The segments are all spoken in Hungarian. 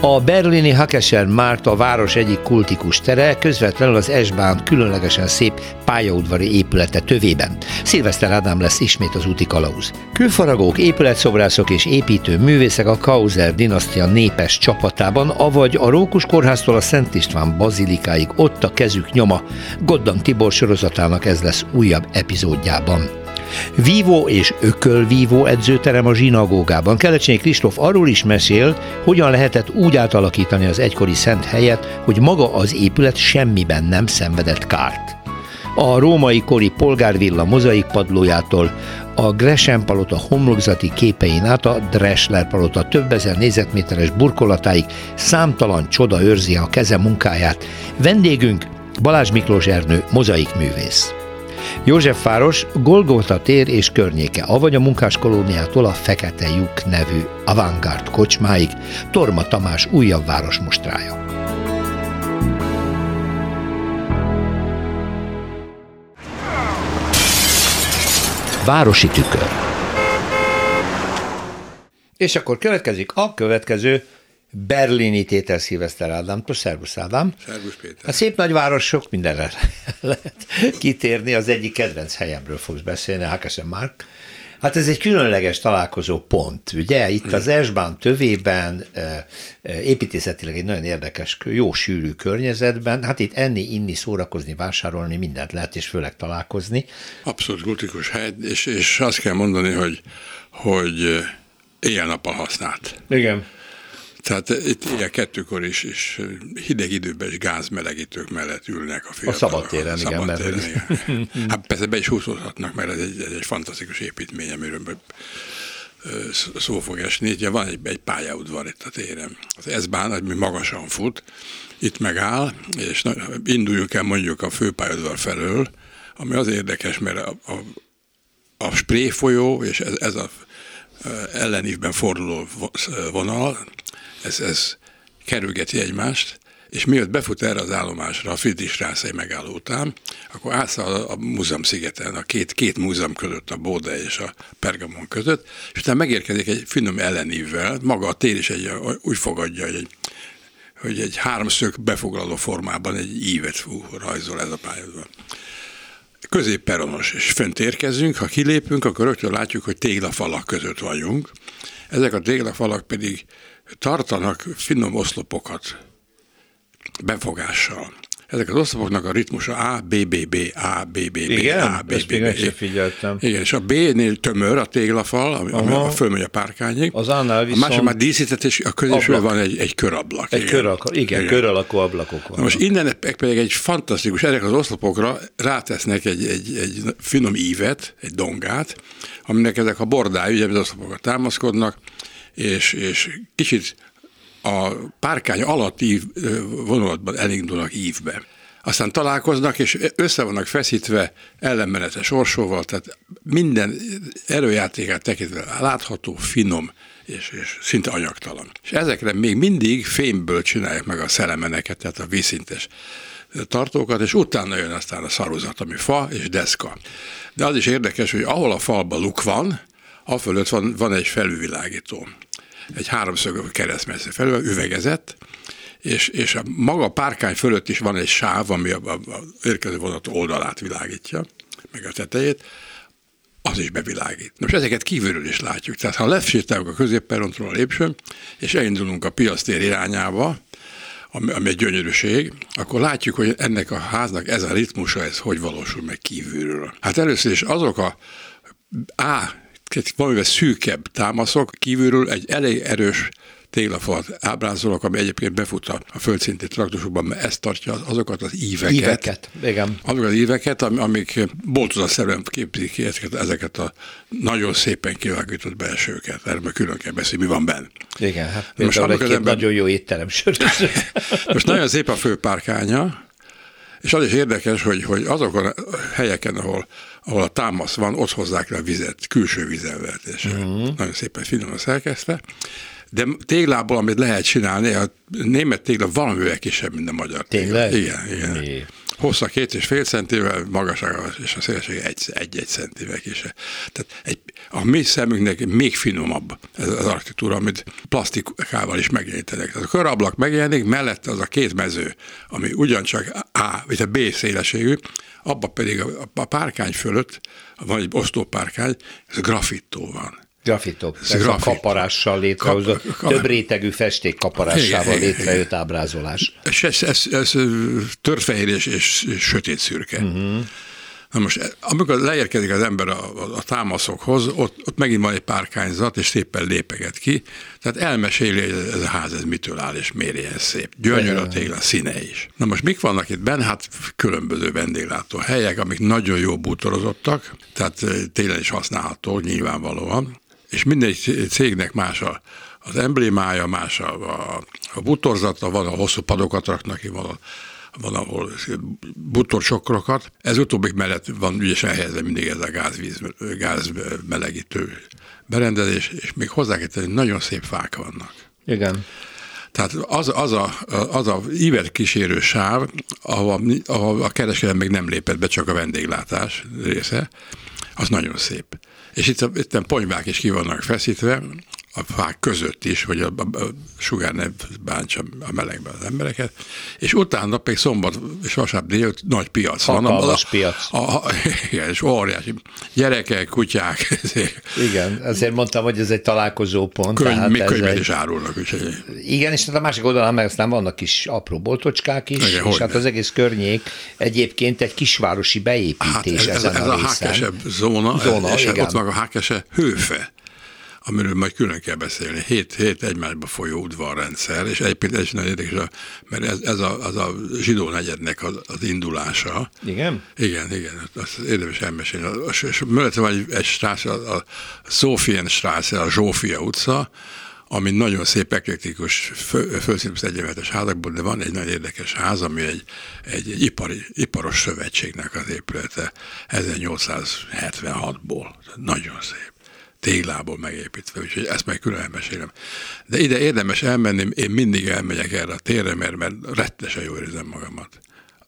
A berlini Hakescher Márt a város egyik kultikus tere, közvetlenül az Esbán különlegesen szép pályaudvari épülete tövében. Szilveszter Ádám lesz ismét az úti kalauz. Külfaragók, épületszobrászok és építő művészek a Kauser dinasztia népes csapatában, avagy a Rókus kórháztól a Szent István bazilikáig ott a kezük nyoma. Goddam Tibor sorozatának ez lesz újabb epizódjában. Vívó és ökölvívó edzőterem a zsinagógában. Kelecsényi Kristóf arról is mesél, hogyan lehetett úgy átalakítani az egykori szent helyet, hogy maga az épület semmiben nem szenvedett kárt. A római kori polgárvilla mozaik padlójától a Gresham palota homlokzati képein át a Dressler palota több ezer négyzetméteres burkolatáig számtalan csoda őrzi a keze munkáját. Vendégünk Balázs Miklós Ernő, mozaikművész. Józsefváros, Golgota tér és környéke, avagy a munkáskolóniától a Fekete Lyuk nevű avantgárd kocsmáig, Torma Tamás újabb városmostrája. Városi tükör. És akkor következik a következő berlini tétel Szilveszter Ádámtól. Szervusz Ádám. Szervusz Péter. A szép nagyváros sok mindenre lehet kitérni. Az egyik kedvenc helyemről fogsz beszélni, Hákesen Márk. Hát ez egy különleges találkozó pont, ugye? Itt az Esbán tövében, építészetileg egy nagyon érdekes, jó sűrű környezetben, hát itt enni, inni, szórakozni, vásárolni, mindent lehet, és főleg találkozni. Abszolút gutikus hely, és, és azt kell mondani, hogy, hogy éjjel-nappal használt. Igen. Tehát itt ilyen kettőkor is, is hideg időben is gázmelegítők mellett ülnek a fiatalok. A szabadtéren, igen. Szabadtéren, igen. Hát persze be is húzódhatnak, mert ez egy, ez egy fantasztikus építmény, amiről szó fog esni. Ugye van egy, egy pályaudvar itt a téren. Az Ezbán, ami magasan fut, itt megáll, és induljunk el mondjuk a főpályaudvar felől, ami az érdekes, mert a, a, a Spré folyó, és ez, ez a ellenívben forduló vonal, ez, ez kerülgeti egymást, és miatt befut erre az állomásra a Friedrichstrasse megálló után, akkor átszáll a múzeum szigeten, a két, két múzeum között, a Bóde és a Pergamon között, és utána megérkezik egy finom ellenívvel, maga a tér is egy, úgy fogadja, hogy egy, hogy egy háromszög befoglaló formában egy ívet fú, rajzol ez a pályázat. Középperonos, és fönt érkezünk, ha kilépünk, akkor rögtön látjuk, hogy téglafalak között vagyunk. Ezek a téglafalak pedig tartanak finom oszlopokat befogással. Ezek az oszlopoknak a ritmusa A, B, B, B, A, B, B, B, Igen? A, B, B, B, B. figyeltem. Igen, és a B-nél tömör a téglafal, ami, ami fölmegy a párkányig. Az A-nál viszont... A másik már díszített, és a középső van egy, egy körablak. Egy igen, kör, igen, igen. kör alakú ablakok van. Most innen pedig egy fantasztikus, ezek az oszlopokra rátesznek egy, egy, egy finom ívet, egy dongát, aminek ezek a bordáj, ugye az oszlopokra támaszkodnak, és, és kicsit a párkány alatti vonulatban elindulnak ívbe. Aztán találkoznak, és össze vannak feszítve ellenmenetes orsóval, tehát minden erőjátékát tekintve látható, finom, és, és szinte anyagtalan. És ezekre még mindig fémből csinálják meg a szelemeneket, tehát a vízszintes tartókat, és utána jön aztán a szaruzat, ami fa és deszka. De az is érdekes, hogy ahol a falba luk van, afölött van, van egy felülvilágító egy háromszög keresztmetsző felül, üvegezett, és, és a maga párkány fölött is van egy sáv, ami a, a, a érkező vonat oldalát világítja, meg a tetejét, az is bevilágít. Most ezeket kívülről is látjuk. Tehát ha lesétálunk a középperontról a lépcsőn, és elindulunk a piasztér irányába, ami, ami egy gyönyörűség, akkor látjuk, hogy ennek a háznak ez a ritmusa, ez hogy valósul meg kívülről. Hát először is azok a A valamivel szűkebb támaszok, kívülről egy elég erős téglafalat ábrázolok, ami egyébként befut a, a földszinti traktusokban, mert ez tartja azokat az íveket. Íveket, igen. Azokat az íveket, amik boltozatszerűen képzik ki ezeket, ezeket a nagyon szépen kivágított belsőket. Erről külön kell beszélni, mi van benne. Igen, hát most egy ember... nagyon jó étterem Most nagyon szép a főpárkánya, és az is érdekes, hogy, hogy azokon a helyeken, ahol ahol a támasz van, ott hozzák le a vizet, külső vizelvetés. Uh-huh. Nagyon szépen finoman szerkesztve. de téglából, amit lehet csinálni, a német tégla valamivel kisebb, mint a magyar Tényleg? tégla. Igen, igen. Mi? Hossza két és fél centivel, magassága és a szélessége egy, egy, egy centivel kisebb. Tehát egy, a mi szemünknek még finomabb ez az architektúra, amit plastikával is megjelenítenek. Tehát a körablak megjelenik, mellette az a két mező, ami ugyancsak A vagy a B szélességű, abba pedig a, a párkány fölött van egy osztópárkány, ez grafittó van. Grafitó. Ez, Ez a grafit. kaparással létrehozott, Kap- kap- több rétegű festék Igen, igen, létrejött ábrázolás. És ez, ez, ez törfehér és, és, és sötét szürke. Uh-huh. Na most, amikor leérkezik az ember a, a, a támaszokhoz, ott, ott megint van egy párkányzat, és szépen lépeget ki. Tehát elmeséli, hogy ez a ház ez mitől áll, és miért ilyen szép. Gyönyörű a tégla színe is. Na most mik vannak itt benne? Hát különböző vendéglátó helyek, amik nagyon jó bútorozottak, tehát eh, télen is használható nyilvánvalóan, és minden cégnek más a, az emblémája, más a, a, a bútorzata, van a hosszú padokat raknak ki, van a van, ahol bútorcsokrokat. Ez utóbbi mellett van ügyesen helyezve mindig ez a gázvíz, gáz melegítő berendezés, és még hozzá kell tenni, nagyon szép fák vannak. Igen. Tehát az, az, a, az a ívet kísérő sáv, ahol, ahol a kereskedelem még nem lépett be, csak a vendéglátás része, az nagyon szép. És itt, a- itt a ponyvák is ki vannak feszítve, a fák között is, hogy a, a, a sugár ne bántsa a melegben az embereket, és utána pedig szombat és vasárnap délt nagy piac van. Hatalmas a, piac. A, a, igen, és óriási. Gyerekek, kutyák, Igen, ezért mondtam, hogy ez egy találkozópont. könyv, tehát még ez könyvet egy, is árulnak, úgyhogy igen, és tehát a másik oldalán meg aztán vannak kis apró boltocskák is, Igen, és hogyne. hát az egész környék egyébként egy kisvárosi beépítés Hát ez, ez, ezen ez a a részen. hákesebb zóna, Zóna, és igen. ott meg a hákese hőfe amiről majd külön kell beszélni. Hét, hét egymásba folyó udvarrendszer, és egyébként ez is nagyon érdekes, mert ez, ez a, az a zsidó negyednek az, az indulása. Igen? Igen, igen, azt érdemes elmesélni. És, van egy, egy strásze, a, a Sofien strásze, a Zsófia utca, ami nagyon szép eklektikus, fölszínűs egyenletes házakból, de van egy nagyon érdekes ház, ami egy, egy, egy ipari, iparos szövetségnek az épülete 1876-ból. Nagyon szép téglából megépítve, úgyhogy ezt meg külön elmesélem. De ide érdemes elmenni, én mindig elmegyek erre a térre, mert, mert rettesen jól érzem magamat.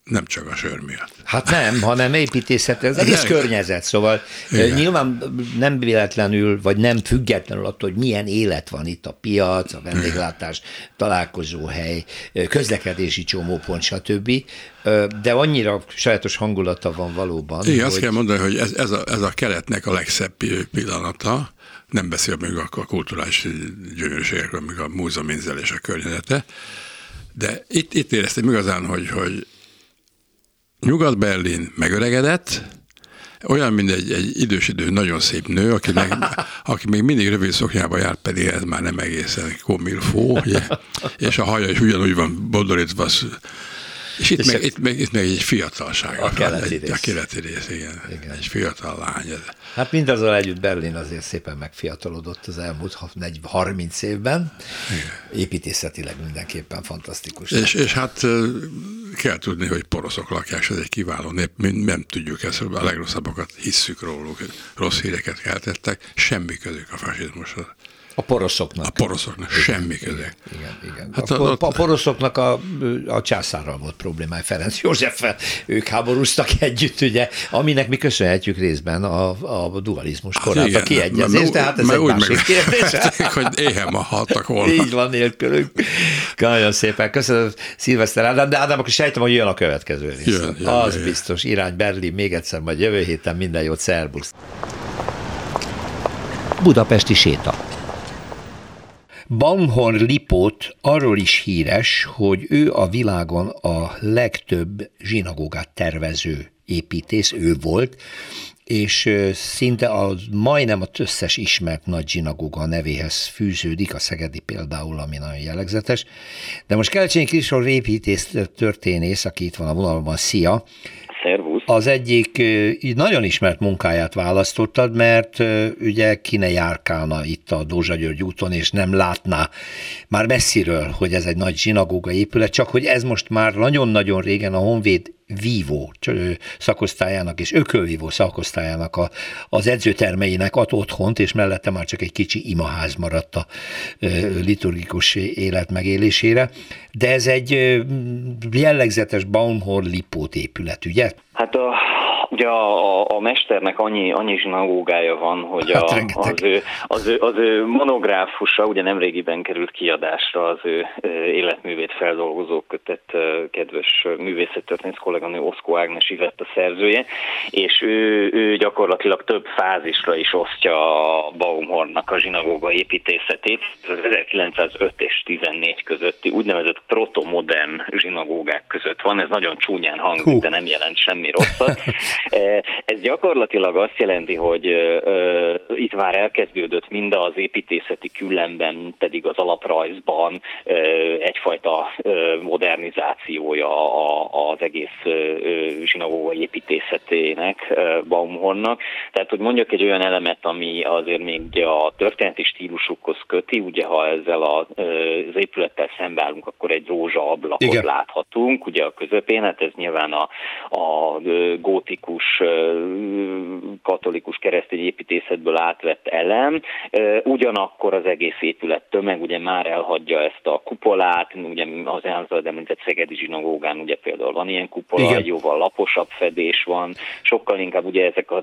Nem csak a sör miatt. Hát nem, hanem építészet, az egész környezet, szóval Igen. Nyilván nem véletlenül, vagy nem függetlenül attól, hogy milyen élet van itt a piac, a vendéglátás, találkozóhely, közlekedési csomópont, stb. De annyira sajátos hangulata van valóban. Igen, azt hogy- kell mondani, hogy ez, ez, a, ez a keletnek a legszebb pi- pillanata, nem beszél még a, a kulturális gyönyörűségekről, még a múzeuminzel és a környezete, de itt, itt éreztem igazán, hogy, hogy Nyugat-Berlin megöregedett, olyan, mint egy, egy idősödő, nagyon szép nő, aki, meg, aki még mindig rövid szoknyába jár, pedig ez már nem egészen komilfó, ugye? és a haja is ugyanúgy van bodorítva, és itt, És meg, a- itt, meg, itt meg egy fiatalság. A keleti egy, rész. A keleti rész, igen. igen. Egy fiatal lány. Ez. Hát mindazzal együtt Berlin azért szépen megfiatalodott az elmúlt 30 évben. Építészetileg mindenképpen fantasztikus. És, és hát kell tudni, hogy poroszok lakják, és ez egy kiváló nép, mi nem tudjuk ezt, a legrosszabbakat hisszük róluk, rossz híreket keltettek, semmi közük a fasizmushoz. A poroszoknak. A poroszoknak semmi közük. Igen, igen. Hát Hát a, ott- a poroszoknak a, a császárral volt problémája, Ferenc Józseffel, ők háborúztak együtt, ugye, aminek mi köszönhetjük részben a, a dualizmus korát, igen, a kiegyezést, mert- tehát ez egy úgy másik kérdés. hogy éhen ma haltak volna. Így van nélkülük. Nagyon szépen. Köszönöm, Szilveszter Ádám, de Ádám, akkor sejtem, hogy jön a következő rész. Jön, jön, Az jön. biztos. Irány Berlin, még egyszer majd jövő héten minden jót, szervusz. Budapesti séta. Banghorn Lipót arról is híres, hogy ő a világon a legtöbb zsinagógát tervező építész, ő volt, és szinte a, majdnem az összes ismert nagy zsinagóga nevéhez fűződik, a Szegedi például, ami nagyon jellegzetes. De most Kelcsényi Kristóf építész történész, aki itt van a vonalban, szia! Az egyik nagyon ismert munkáját választottad, mert ugye ki ne járkálna itt a Dózsa György úton, és nem látná már messziről, hogy ez egy nagy zsinagóga épület, csak hogy ez most már nagyon-nagyon régen a Honvéd vívó szakosztályának és ökölvívó szakosztályának a, az edzőtermeinek ad otthont, és mellette már csak egy kicsi imaház maradt a liturgikus élet megélésére. De ez egy jellegzetes Baumhor Lipót épület, ugye? Hát a Ugye a, a mesternek annyi, annyi zsinagógája van, hogy hát a, az, ő, az, ő, az ő monográfusa, ugye nemrégiben került kiadásra az ő életművét feldolgozó kötet kedves művészettörténész kolléganő Oszkó Ágnes Ivett a szerzője, és ő, ő gyakorlatilag több fázisra is osztja a Baumhornnak a zsinagóga építészetét. Az 1905 és 14 közötti úgynevezett protomodern zsinagógák között van, ez nagyon csúnyán hangzik, de nem jelent semmi rosszat. Ez gyakorlatilag azt jelenti, hogy itt már elkezdődött mind az építészeti küllemben, pedig az alaprajzban egyfajta modernizációja az egész zsinagóga építészetének, Baumhornnak. Tehát, hogy mondjak egy olyan elemet, ami azért még a történeti stílusukhoz köti, ugye ha ezzel az épülettel szembeállunk, akkor egy rózsa ablakot Igen. láthatunk, ugye a közepén, hát ez nyilván a, a gótikus katolikus, katolikus keresztény építészetből átvett elem, ugyanakkor az egész épület tömeg ugye már elhagyja ezt a kupolát, ugye az általad említett Szegedi zsinagógán ugye például van ilyen kupola, Igen. jóval laposabb fedés van, sokkal inkább ugye ezek a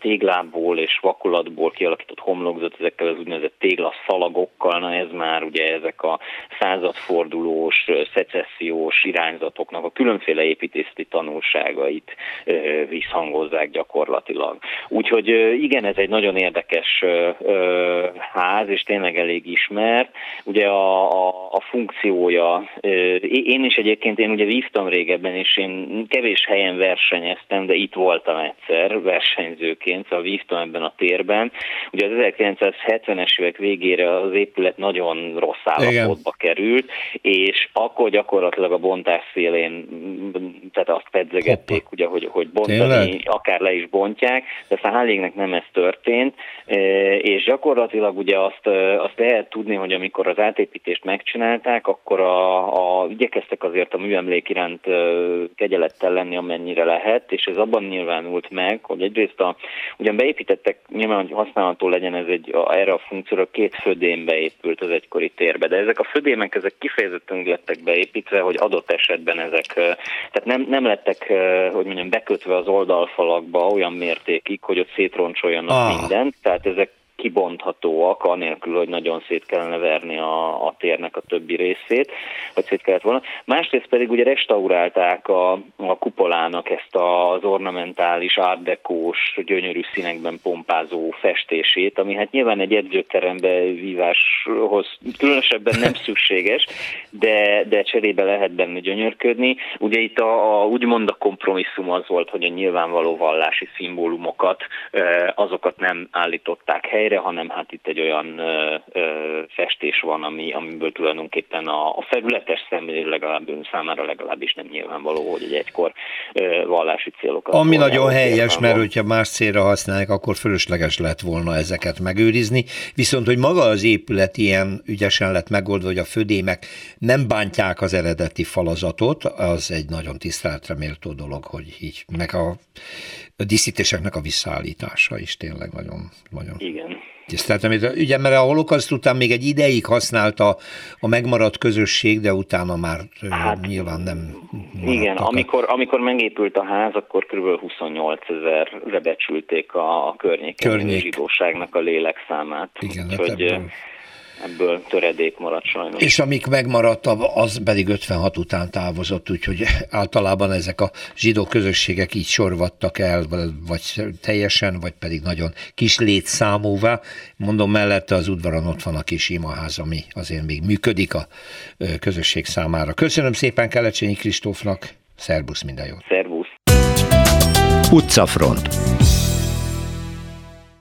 téglából és vakulatból kialakított homlokzat, ezekkel az úgynevezett téglaszalagokkal, na ez már ugye ezek a századfordulós, szecessziós irányzatoknak a különféle építészeti tanulságait visszhangozzák gyakorlatilag. Úgyhogy igen, ez egy nagyon érdekes ház, és tényleg elég ismert. Ugye a, a, a funkciója, én is egyébként, én ugye vívtam régebben, és én kevés helyen versenyeztem, de itt voltam egyszer versenyzőként, szóval vívtam ebben a térben. Ugye az 1970-es évek végére az épület nagyon rossz állapotba került, és akkor gyakorlatilag a bontás szélén, tehát azt pedzegették, ugye, hogy, hogy bontani, Tényleg? akár le is bontják, de hál' nem ez történt, és gyakorlatilag ugye azt, azt lehet tudni, hogy amikor az átépítést megcsinálták, akkor a, a, igyekeztek azért a műemlék iránt kegyelettel lenni, amennyire lehet, és ez abban nyilvánult meg, hogy egyrészt a, ugyan beépítettek, nyilván, hogy használható legyen ez egy, a, erre a funkcióra két födém beépült az egykori térbe, de ezek a födémek, ezek kifejezetten lettek beépítve, hogy adott esetben ezek, tehát nem, nem lettek, hogy mondjam, bekötve az oldalfalakba olyan mértékig, hogy ott szétroncsoljanak ah. mindent, tehát ezek kibonthatóak, anélkül, hogy nagyon szét kellene verni a, a térnek a többi részét, vagy szét kellett volna. Másrészt pedig ugye restaurálták a, a kupolának ezt az ornamentális, árdekós, gyönyörű színekben pompázó festését, ami hát nyilván egy edzőterembe víváshoz különösebben nem szükséges, de, de cserébe lehet benne gyönyörködni. Ugye itt a, a úgymond a kompromisszum az volt, hogy a nyilvánvaló vallási szimbólumokat, azokat nem állították helyre, helyre, hanem hát itt egy olyan ö, ö, festés van, ami, amiből tulajdonképpen a, a felületes szemlél legalább ön számára legalábbis nem nyilvánvaló, hogy egy egykor ö, vallási célokat. Ami nagyon helyes, mert hogyha más célra használják, akkor fölösleges lett volna ezeket megőrizni, viszont hogy maga az épület ilyen ügyesen lett megoldva, hogy a födémek nem bántják az eredeti falazatot, az egy nagyon tiszteletre méltó dolog, hogy így, meg a a díszítéseknek a visszaállítása is tényleg nagyon, nagyon Igen. Tiszteltem, ugye, mert a holokaszt után még egy ideig használta a megmaradt közösség, de utána már hát, nyilván nem Igen, amikor, amikor megépült a ház, akkor kb. 28 ezerre becsülték a, a környéken Környék. zsidóságnak a lélekszámát. Igen, hát Úgyhogy, ebből ebből töredék maradt sajnos. És amik megmaradt, az pedig 56 után távozott, úgyhogy általában ezek a zsidó közösségek így sorvadtak el, vagy teljesen, vagy pedig nagyon kis létszámúvá. Mondom, mellette az udvaron ott van a kis imaház, ami azért még működik a közösség számára. Köszönöm szépen Kelecsényi Kristófnak, szervusz, minden jót! Szervusz! Utcafront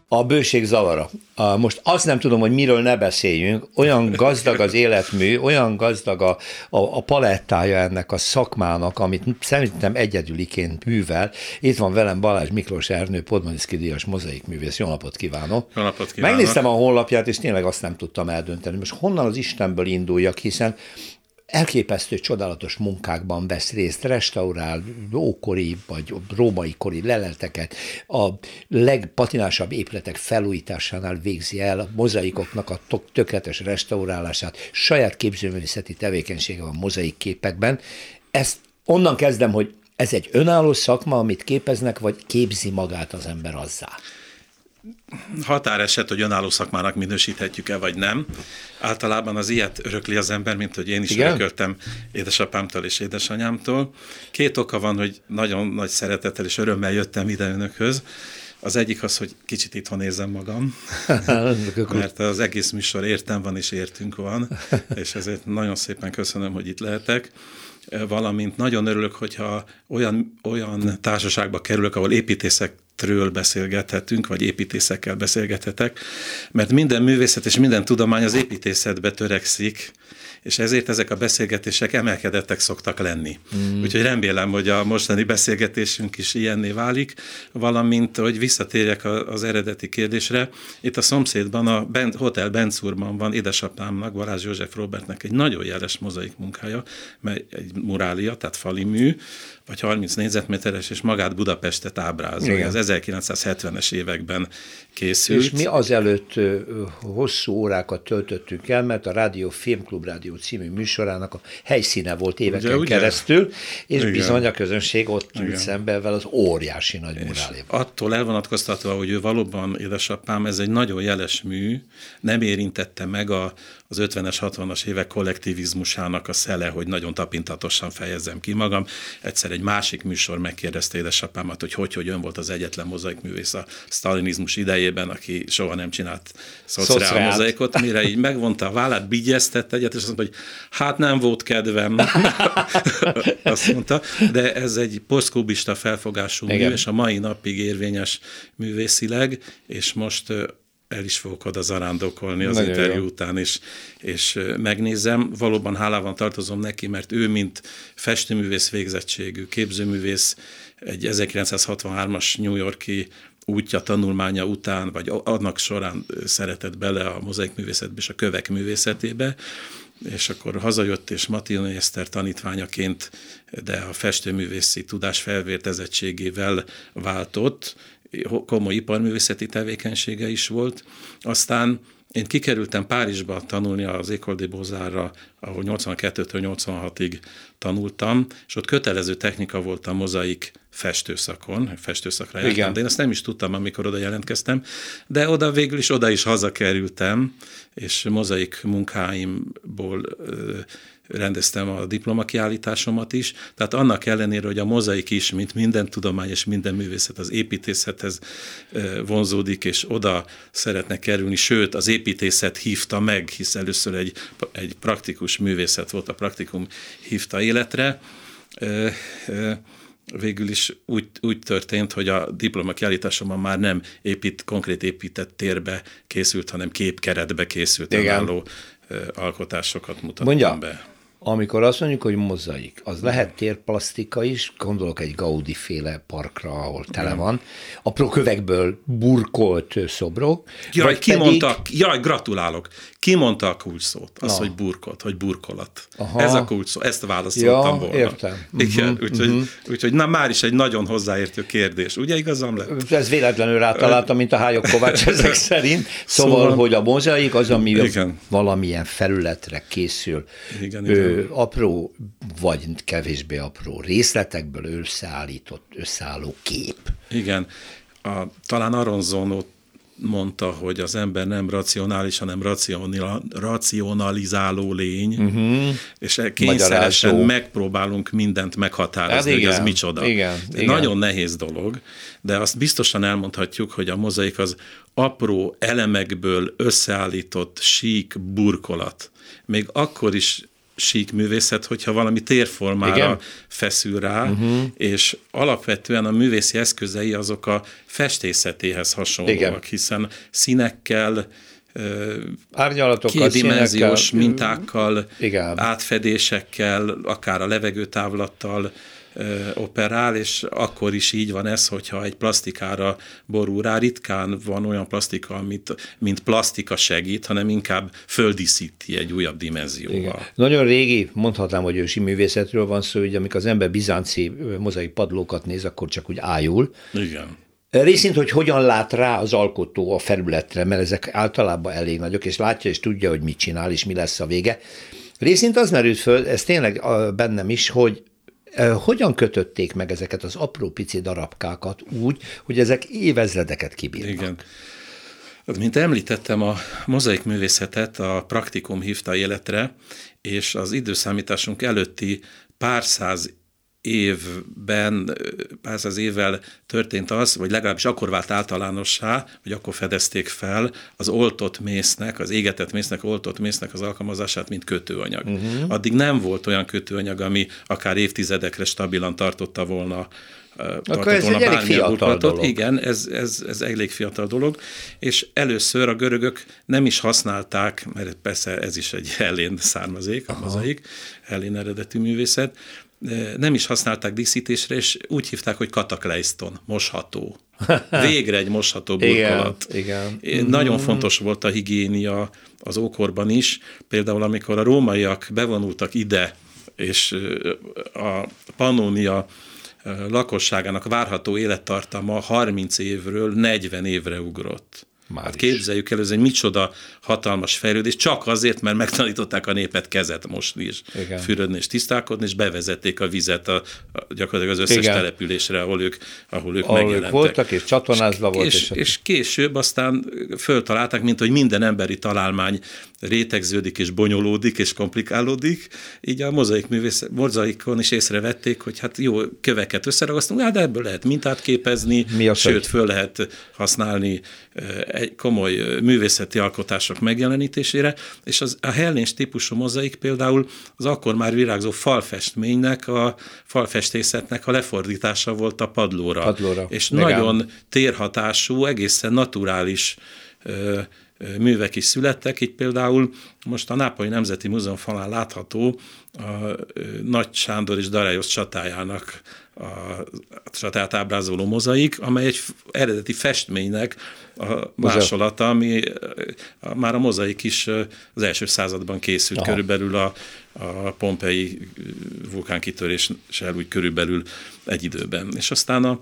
a bőség zavara. Most azt nem tudom, hogy miről ne beszéljünk, olyan gazdag az életmű, olyan gazdag a, a, a palettája ennek a szakmának, amit szerintem egyedüliként művel. Itt van velem Balázs Miklós Ernő, Podmaniszki Díjas mozaikművész. Jó napot kívánok! Jó napot kívánok! Megnéztem a honlapját, és tényleg azt nem tudtam eldönteni. Most honnan az Istenből induljak, hiszen elképesztő, csodálatos munkákban vesz részt, restaurál ókori vagy római kori leleteket, a legpatinásabb épületek felújításánál végzi el a mozaikoknak a tökéletes restaurálását, saját képzőművészeti tevékenysége van mozaik képekben. Ezt onnan kezdem, hogy ez egy önálló szakma, amit képeznek, vagy képzi magát az ember azzá? Határeset, hogy önálló szakmának minősíthetjük-e, vagy nem. Általában az ilyet örökli az ember, mint hogy én is Igen? örököltem édesapámtól és édesanyámtól. Két oka van, hogy nagyon nagy szeretettel és örömmel jöttem ide önökhöz. Az egyik az, hogy kicsit itthon érzem magam, mert az egész műsor értem van és értünk van, és ezért nagyon szépen köszönöm, hogy itt lehetek valamint nagyon örülök, hogyha olyan, olyan társaságba kerülök, ahol építészek ről beszélgethetünk, vagy építészekkel beszélgethetek, mert minden művészet és minden tudomány az építészetbe törekszik, és ezért ezek a beszélgetések emelkedettek szoktak lenni. Mm. Úgyhogy remélem, hogy a mostani beszélgetésünk is ilyenné válik, valamint, hogy visszatérjek az eredeti kérdésre. Itt a szomszédban, a ben, Hotel Benzurban van édesapámnak, Balázs József Robertnek egy nagyon jeles mozaik munkája, mely egy murália, tehát fali mű, vagy 30 négyzetméteres, és magát Budapestet ábrázolja. Ez 1970-es években készült. És mi azelőtt hosszú órákat töltöttünk el, mert a Rádió Filmklub Rádió című műsorának a helyszíne volt éveken ugye, ugye? keresztül, és Igen. bizony a közönség ott ült szembe az óriási nagy muráléval. Attól elvonatkoztatva, hogy ő valóban édesapám, ez egy nagyon jeles mű, nem érintette meg a, az 50-es, 60-as évek kollektivizmusának a szele, hogy nagyon tapintatosan fejezzem ki magam. Egyszer egy másik műsor megkérdezte édesapámat, hogy hogy, hogy ön volt az egyetlen mozaikművész a sztalinizmus idejében, aki soha nem csinált szociál mozaikot, mire így megvonta a vállát, bigyeztett egyet, és azt mondta, hogy hát nem volt kedvem. azt mondta, de ez egy posztkubista felfogású Igen. mű, és a mai napig érvényes művészileg, és most el is fogok oda zarándokolni az Nagyon interjú jó. után, és, és megnézem. Valóban hálában tartozom neki, mert ő, mint festőművész végzettségű, képzőművész, egy 1963-as New Yorki útja, tanulmánya után, vagy annak során szeretett bele a mozaikművészetbe és a kövek művészetébe, és akkor hazajött, és Matilna Eszter tanítványaként, de a festőművészi tudás felvértezettségével váltott, komoly iparművészeti tevékenysége is volt. Aztán én kikerültem Párizsba tanulni az École des Beaux-Arts-ra, ahol 82-től 86-ig tanultam, és ott kötelező technika volt a mozaik festőszakon, festőszakra jártam, de én ezt nem is tudtam, amikor oda jelentkeztem, de oda végül is oda is hazakerültem, és mozaik munkáimból rendeztem a diplomakiállításomat is, tehát annak ellenére, hogy a mozaik is, mint minden tudomány és minden művészet az építészethez vonzódik, és oda szeretne kerülni, sőt, az építészet hívta meg, hisz először egy, egy praktikus művészet volt, a praktikum hívta életre, végül is úgy, úgy történt, hogy a diploma kiállításomban már nem épít, konkrét épített térbe készült, hanem képkeretbe készült önálló alkotásokat mutattam Mondja, be. Amikor azt mondjuk, hogy mozaik, az lehet térplasztika is, gondolok egy Gaudi féle parkra, ahol tele van, apró kövekből burkolt szobrok. Jaj, ki pedig... jaj, gratulálok, ki mondta a kulcsszót? Az, Na. hogy burkolt, hogy burkolat. Aha. Ez a kulcsszó, ezt válaszoltam ja, volna. értem. Igen, uh-huh, úgyhogy, uh-huh. úgyhogy na már is egy nagyon hozzáértő kérdés. Ugye igazam lett? Ez véletlenül rátaláltam, mint a Hályok Kovács ezek szerint. Szóval, szóval, hogy a mozaik az, ami igen. valamilyen felületre készül. Igen, igen apró, vagy kevésbé apró részletekből összeállított, összeálló kép. Igen. A, talán Aronzonot mondta, hogy az ember nem racionális, hanem racionalizáló lény, uh-huh. és kényszeresen Magyarázó. megpróbálunk mindent meghatározni, hát igen, hogy ez micsoda. Igen, igen. Nagyon nehéz dolog, de azt biztosan elmondhatjuk, hogy a mozaik az apró elemekből összeállított sík burkolat. Még akkor is sík művészet, hogyha valami térformára Igen? feszül rá, uh-huh. és alapvetően a művészi eszközei azok a festészetéhez hasonlóak, Igen. hiszen színekkel, Árnyalatokkal, kétdimenziós mintákkal, Igen. átfedésekkel, akár a levegőtávlattal operál, és akkor is így van ez, hogyha egy plastikára borul rá, ritkán van olyan plastika, amit, mint plastika segít, hanem inkább földíszíti egy újabb dimenzióval. Igen. Nagyon régi, mondhatnám, hogy ősi művészetről van szó, hogy amikor az ember bizánci mozaik padlókat néz, akkor csak úgy ájul. Igen. Részint, hogy hogyan lát rá az alkotó a felületre, mert ezek általában elég nagyok, és látja és tudja, hogy mit csinál, és mi lesz a vége. Részint az merült föl, ez tényleg bennem is, hogy hogyan kötötték meg ezeket az apró pici darabkákat úgy, hogy ezek évezredeket kibírnak? Igen. Mint említettem, a mozaik művészetet a praktikum hívta életre, és az időszámításunk előtti pár száz évben, pár száz évvel történt az, vagy legalábbis akkor vált általánossá, vagy akkor fedezték fel az oltott mésznek, az égetett mésznek, oltott mésznek az alkalmazását, mint kötőanyag. Uh-huh. Addig nem volt olyan kötőanyag, ami akár évtizedekre stabilan tartotta volna akkor ez egy elég fiatal dolog. Igen, ez, ez, ez elég fiatal dolog, és először a görögök nem is használták, mert persze ez is egy hellén származék, a mozaik, hellén eredetű művészet, nem is használták díszítésre, és úgy hívták, hogy katakleiston, mosható. Végre egy mosható burkolat. Igen, igen. Nagyon fontos volt a higiénia az ókorban is. Például amikor a rómaiak bevonultak ide, és a Pannonia lakosságának várható élettartama 30 évről 40 évre ugrott. Már hát képzeljük el, ez egy micsoda hatalmas fejlődés, csak azért, mert megtanították a népet kezet mosni és Igen. fürödni és tisztálkodni, és bevezették a vizet a, a gyakorlatilag az összes Igen. településre, ahol ők, ahol ők ahol megjelentek. Ők voltak, és csatornázva volt. És, és, és később aztán föltalálták, mint hogy minden emberi találmány rétegződik, és bonyolódik, és komplikálódik, így a mozaik művész, mozaikon is észrevették, hogy hát jó köveket összeragasztunk, hát ebből lehet mintát képezni, Mi sőt, föl lehet használni egy komoly művészeti alkotások megjelenítésére, és az, a Hellés típusú mozaik például az akkor már virágzó falfestménynek, a falfestészetnek a lefordítása volt a padlóra. padlóra. És Legán. nagyon térhatású, egészen naturális művek is születtek, így például most a Nápolyi Nemzeti Múzeum falán látható a Nagy Sándor és Darajos csatájának a csatát ábrázoló mozaik, amely egy eredeti festménynek a másolata, ami már a mozaik is az első században készült, Aha. körülbelül a, a Pompei vulkánkitöréssel úgy körülbelül egy időben. És aztán a,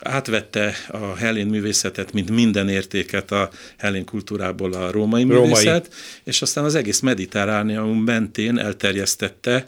átvette a hellén művészetet, mint minden értéket a hellén kultúrából a római, római. művészet, és aztán az egész mediterránium mentén elterjesztette,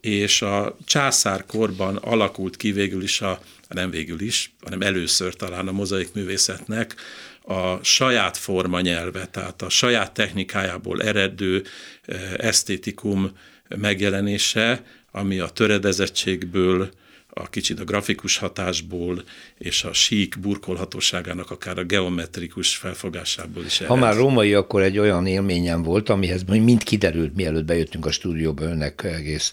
és a császárkorban alakult ki végül is a, nem végül is, hanem először talán a mozaik művészetnek a saját forma nyelve, tehát a saját technikájából eredő eh, esztétikum megjelenése, ami a töredezettségből, a kicsit a grafikus hatásból és a sík burkolhatóságának akár a geometrikus felfogásából is. Ha már római, akkor egy olyan élményem volt, amihez mind kiderült, mielőtt bejöttünk a stúdióba, önnek egész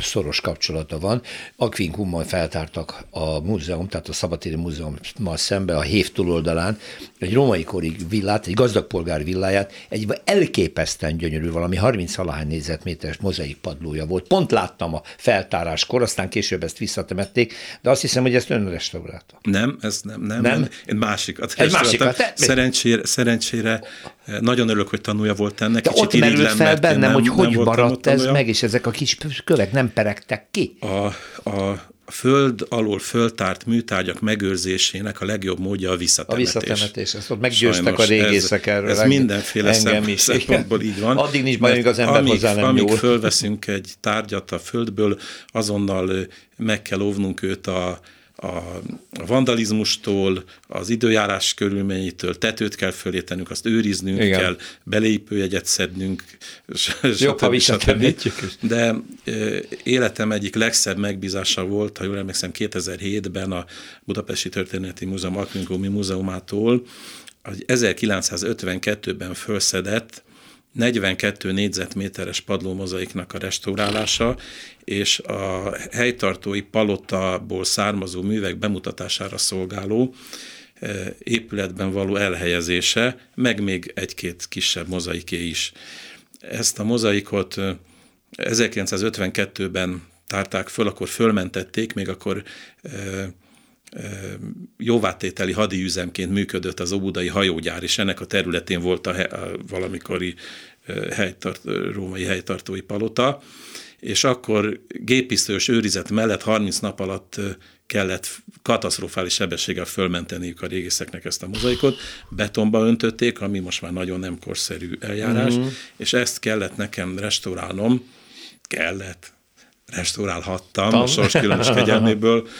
szoros kapcsolata van. Aquincummal feltártak a múzeum, tehát a Szabatéri Múzeummal szembe a Hév túloldalán egy római kori villát, egy gazdagpolgár villáját, egy elképesztően gyönyörű, valami 30 valahány négyzetméteres mozaik padlója volt. Pont láttam a feltáráskor, aztán később ezt vissza visszatemették, de azt hiszem, hogy ezt ön restaurálta. Nem, ez nem, nem. nem? Én másikat Egy másikat? Szerencsére, szerencsére eh, nagyon örülök, hogy tanulja volt ennek. De Kicsit ott merült fel bennem, nem, hogy hogy maradt ez meg, és ezek a kis kövek nem peregtek ki. A, a, föld alól föltárt műtárgyak megőrzésének a legjobb módja a visszatemetés. A visszatemetés, ezt ott meggyőztek Sajnos a régészek ez, erről. Ez mindenféle is, szempontból így van. Addig nincs baj, az ember amíg, hozzá nem amíg fölveszünk egy tárgyat a földből, azonnal meg kell óvnunk őt a, a vandalizmustól, az időjárás körülményétől, tetőt kell fölé tennünk, azt őriznünk Igen. kell, belépőjegyet szednünk, Jobb, ha De életem egyik legszebb megbízása volt, ha jól emlékszem, 2007-ben a Budapesti Történeti Múzeum Akvinkumi Múzeumától, 1952-ben felszedett 42 négyzetméteres padlómozaiknak a restaurálása, és a helytartói palottaból származó művek bemutatására szolgáló eh, épületben való elhelyezése, meg még egy-két kisebb mozaiké is. Ezt a mozaikot 1952-ben eh, tárták föl, akkor fölmentették, még akkor jóvátételi hadiüzemként működött az óbudai hajógyár, és ennek a területén volt a, he, a valamikori helytart, római helytartói palota, és akkor gépisztolyos őrizet mellett 30 nap alatt kellett katasztrofális sebességgel fölmenteniük a régészeknek ezt a mozaikot, betonba öntötték, ami most már nagyon nem korszerű eljárás, uh-huh. és ezt kellett nekem restaurálnom, kellett, restaurálhattam Tam. a sors különös kegyelméből